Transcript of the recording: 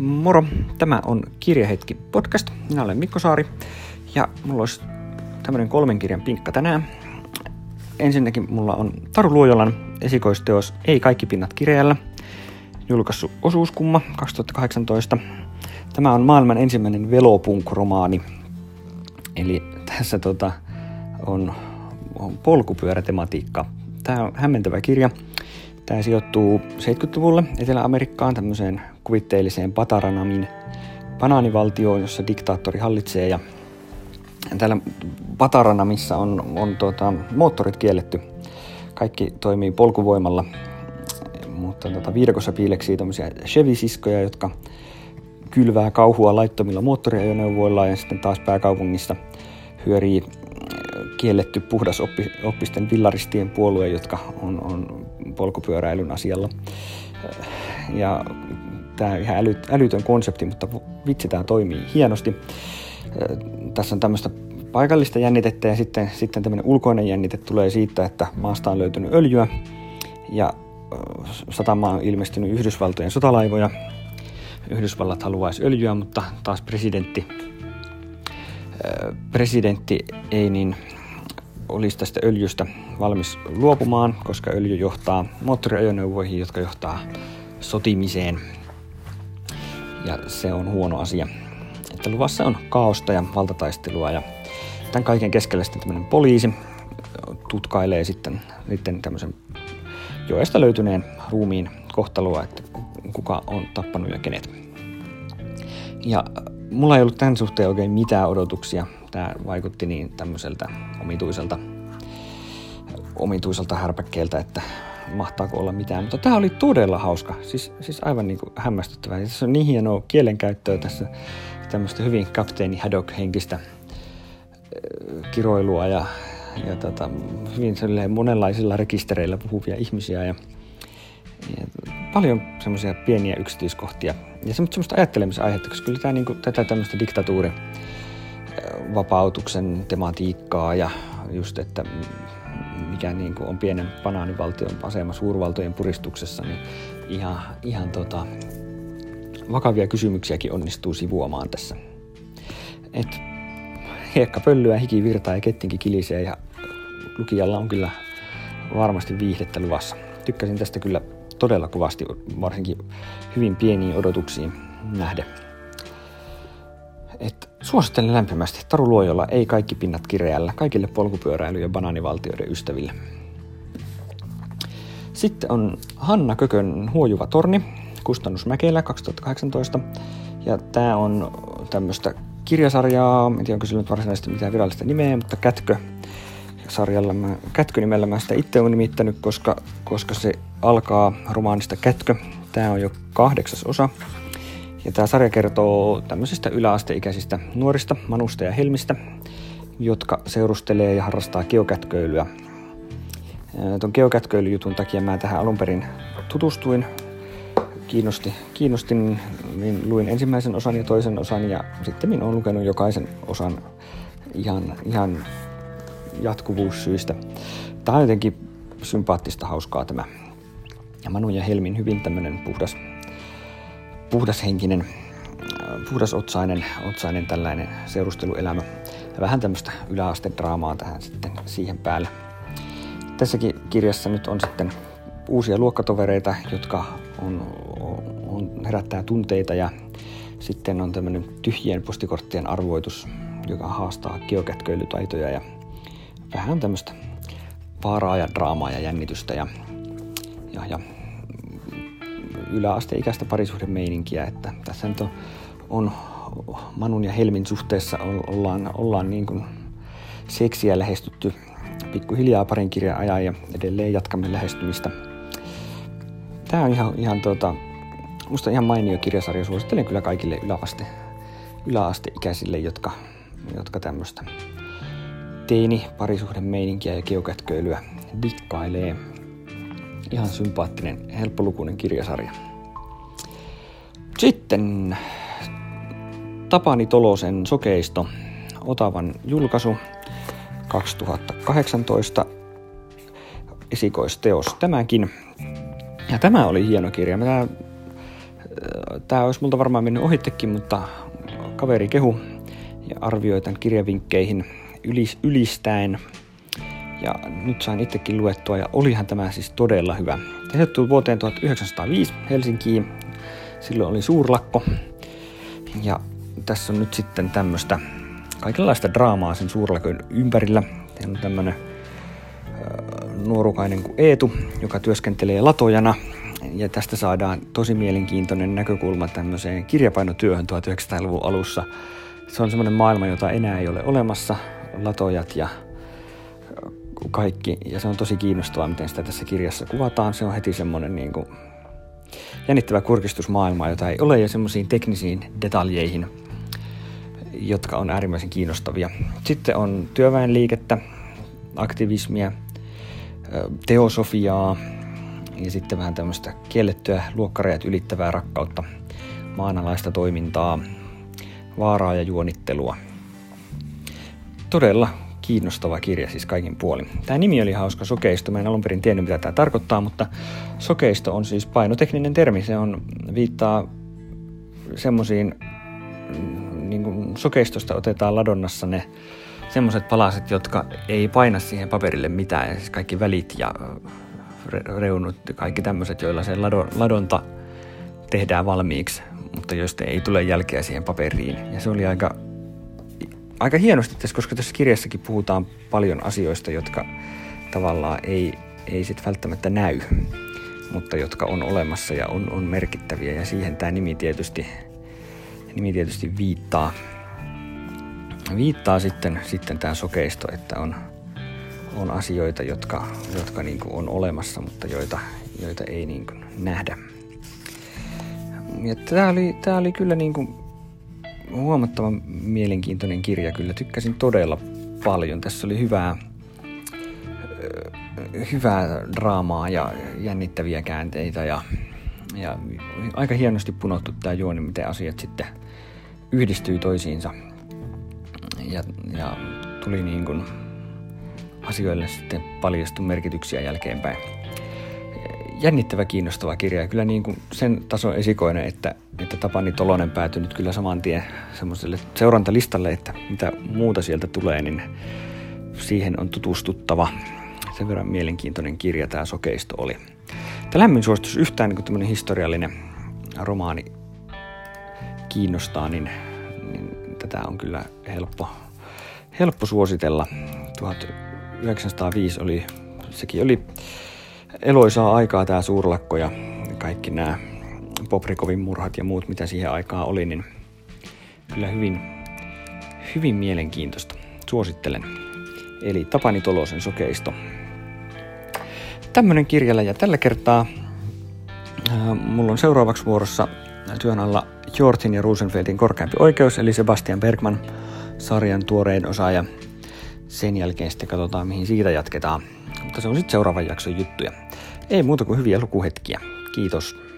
Moro, tämä on Kirjahetki podcast. Minä olen Mikko Saari ja mulla olisi tämmöinen kolmen kirjan pinkka tänään. Ensinnäkin mulla on Taru Luojolan esikoisteos Ei kaikki pinnat kirjalla, julkaissut Osuuskumma 2018. Tämä on maailman ensimmäinen velopunk-romaani. Eli tässä tota, on, on polkupyörätematiikka. Tämä on hämmentävä kirja. Tämä sijoittuu 70-luvulle Etelä-Amerikkaan tämmöiseen kuvitteelliseen Pataranamin banaanivaltioon, jossa diktaattori hallitsee ja täällä Pataranamissa on, on tuota, moottorit kielletty. Kaikki toimii polkuvoimalla, mutta tuota, viidakossa piileksii tämmöisiä Chevy-siskoja, jotka kylvää kauhua laittomilla moottoriajoneuvoilla ja sitten taas pääkaupungissa hyörii kielletty puhdas oppi, oppisten villaristien puolue, jotka on, on polkupyöräilyn asialla. Ja tämä ihan äly, älytön konsepti, mutta vitsi tämä toimii hienosti. Tässä on tämmöistä paikallista jännitettä ja sitten, sitten tämmöinen ulkoinen jännite tulee siitä, että maasta on löytynyt öljyä ja satamaan on ilmestynyt Yhdysvaltojen sotalaivoja. Yhdysvallat haluaisi öljyä, mutta taas presidentti, presidentti ei niin olisi tästä öljystä valmis luopumaan, koska öljy johtaa moottoriajoneuvoihin, jotka johtaa sotimiseen. Ja se on huono asia. Että luvassa on kaaosta ja valtataistelua ja tämän kaiken keskellä sitten tämmöinen poliisi tutkailee sitten, sitten tämmöisen joesta löytyneen ruumiin kohtalua, että kuka on tappanut ja kenet. Ja mulla ei ollut tämän suhteen oikein mitään odotuksia tämä vaikutti niin tämmöiseltä omituiselta, omituiselta härpäkkeeltä, että mahtaako olla mitään. Mutta tämä oli todella hauska, siis, siis aivan niin kuin hämmästyttävää. Tässä on niin hienoa kielenkäyttöä tässä, tämmöistä hyvin kapteeni Haddock-henkistä kiroilua ja, ja tota, hyvin monenlaisilla rekistereillä puhuvia ihmisiä ja, ja paljon semmoisia pieniä yksityiskohtia ja semmoista ajattelemisen aihetta, koska kyllä tämä, niin kuin, tätä tämmöistä diktatuuri vapautuksen tematiikkaa ja just, että mikä niin kuin on pienen banaanivaltion asema suurvaltojen puristuksessa, niin ihan, ihan tota, vakavia kysymyksiäkin onnistuu sivuamaan tässä. Et hiekka pöllyä, hiki virtaa ja kettinkin kilisee ja lukijalla on kyllä varmasti viihdettä luvassa. Tykkäsin tästä kyllä todella kovasti, varsinkin hyvin pieniin odotuksiin nähden. Et suosittelen lämpimästi Taru Luojolla Ei kaikki pinnat kireällä kaikille polkupyöräily- ja banaanivaltioiden ystäville. Sitten on Hanna Kökön Huojuva torni, kustannus Mäkelä 2018. Ja tämä on tämmöistä kirjasarjaa, en tiedä onko sillä nyt varsinaisesti mitään virallista nimeä, mutta Kätkö sarjalla, mä, Kätkö-nimellä mä sitä itse olen nimittänyt, koska, koska se alkaa romaanista Kätkö. Tämä on jo kahdeksas osa ja tämä sarja kertoo tämmöisistä yläasteikäisistä nuorista, Manusta ja Helmistä, jotka seurustelee ja harrastaa geokätköilyä. Tuon geokätköilyjutun takia mä tähän alun perin tutustuin. Kiinnosti, kiinnostin, niin luin ensimmäisen osan ja toisen osan ja sitten minä olen lukenut jokaisen osan ihan, ihan jatkuvuussyistä. Tämä on jotenkin sympaattista, hauskaa tämä. Ja Manu ja Helmin hyvin tämmöinen puhdas puhdashenkinen, puhdasotsainen otsainen tällainen seurusteluelämä. Ja vähän tämmöistä yläastedraamaa tähän sitten siihen päälle. Tässäkin kirjassa nyt on sitten uusia luokkatovereita, jotka on, on, herättää tunteita ja sitten on tämmöinen tyhjien postikorttien arvoitus, joka haastaa geokätköilytaitoja ja vähän tämmöistä vaaraa ja draamaa ja jännitystä ja, ja, ja yläasteikäistä parisuhdemeininkiä, että tässä nyt on, on Manun ja Helmin suhteessa ollaan, ollaan niin kuin seksiä lähestytty pikkuhiljaa parin kirjan ajan ja edelleen jatkamme lähestymistä. Tämä on ihan, ihan tota, musta ihan mainio kirjasarja. Suosittelen kyllä kaikille yläaste, yläasteikäisille, jotka, jotka tämmöistä teini parisuhdemeininkiä ja geokätköilyä dikkailee ihan sympaattinen, helppolukuinen kirjasarja. Sitten Tapani Tolosen Sokeisto, Otavan julkaisu 2018, esikoisteos tämäkin. Ja tämä oli hieno kirja. Mä tämä olisi multa varmaan mennyt ohittekin, mutta kaveri kehu ja arvioi tämän kirjavinkkeihin ylis, ylistäen. Ja nyt sain itsekin luettua ja olihan tämä siis todella hyvä. Tehty vuoteen 1905 Helsinkiin. Silloin oli suurlakko. Ja tässä on nyt sitten tämmöistä kaikenlaista draamaa sen suurlakon ympärillä. Siellä on tämmöinen nuorukainen kuin Eetu, joka työskentelee latojana. Ja tästä saadaan tosi mielenkiintoinen näkökulma tämmöiseen kirjapainotyöhön 1900-luvun alussa. Se on semmoinen maailma, jota enää ei ole olemassa, latojat ja kaikki. Ja se on tosi kiinnostavaa, miten sitä tässä kirjassa kuvataan. Se on heti semmoinen niin kuin jännittävä kurkistusmaailma, jota ei ole, ja semmoisiin teknisiin detaljeihin, jotka on äärimmäisen kiinnostavia. Sitten on työväenliikettä, aktivismia, teosofiaa ja sitten vähän tämmöistä kiellettyä luokkarajat ylittävää rakkautta, maanalaista toimintaa, vaaraa ja juonittelua. Todella kiinnostava kirja siis kaikin puolin. Tämä nimi oli hauska, sokeisto. Mä en alun perin tiennyt, mitä tämä tarkoittaa, mutta sokeisto on siis painotekninen termi. Se on, viittaa semmoisiin, niin kuin sokeistosta otetaan ladonnassa ne semmoiset palaset, jotka ei paina siihen paperille mitään. Siis kaikki välit ja reunut, kaikki tämmöiset, joilla se ladonta tehdään valmiiksi, mutta joista ei tule jälkeä siihen paperiin. Ja se oli aika aika hienosti tässä, koska tässä kirjassakin puhutaan paljon asioista, jotka tavallaan ei, ei sit välttämättä näy, mutta jotka on olemassa ja on, on merkittäviä. Ja siihen tämä nimi tietysti, nimi tietysti viittaa, viittaa sitten, sitten tämä sokeisto, että on, on asioita, jotka, jotka niin on olemassa, mutta joita, joita ei niin nähdä. Ja tämä oli, oli kyllä niin kuin huomattavan mielenkiintoinen kirja kyllä. Tykkäsin todella paljon. Tässä oli hyvää, hyvää draamaa ja jännittäviä käänteitä ja, ja aika hienosti punottu tämä juoni, miten asiat sitten yhdistyy toisiinsa ja, ja tuli niin kuin asioille sitten paljastu merkityksiä jälkeenpäin jännittävä kiinnostava kirja. Kyllä niin kuin sen taso esikoinen, että, että Tapani Tolonen päätyi nyt kyllä saman tien semmoiselle seurantalistalle, että mitä muuta sieltä tulee, niin siihen on tutustuttava. Sen verran mielenkiintoinen kirja tämä Sokeisto oli. Tämä lämmin suositus yhtään niin tämmöinen historiallinen romaani kiinnostaa, niin, niin tätä on kyllä helppo, helppo suositella. 1905 oli, sekin oli eloisaa aikaa tämä suurlakko ja kaikki nämä Poprikovin murhat ja muut, mitä siihen aikaan oli, niin kyllä hyvin, hyvin mielenkiintoista. Suosittelen. Eli Tapani Tolosen sokeisto. Tämmönen kirjalla ja tällä kertaa äh, mulla on seuraavaksi vuorossa työn alla Jortin ja Rosenfeldin korkeampi oikeus, eli Sebastian Bergman, sarjan tuorein osa, ja sen jälkeen sitten katsotaan, mihin siitä jatketaan. Mutta se on sitten seuraavan jakson juttuja. Ei muuta kuin hyviä lukuhetkiä. Kiitos.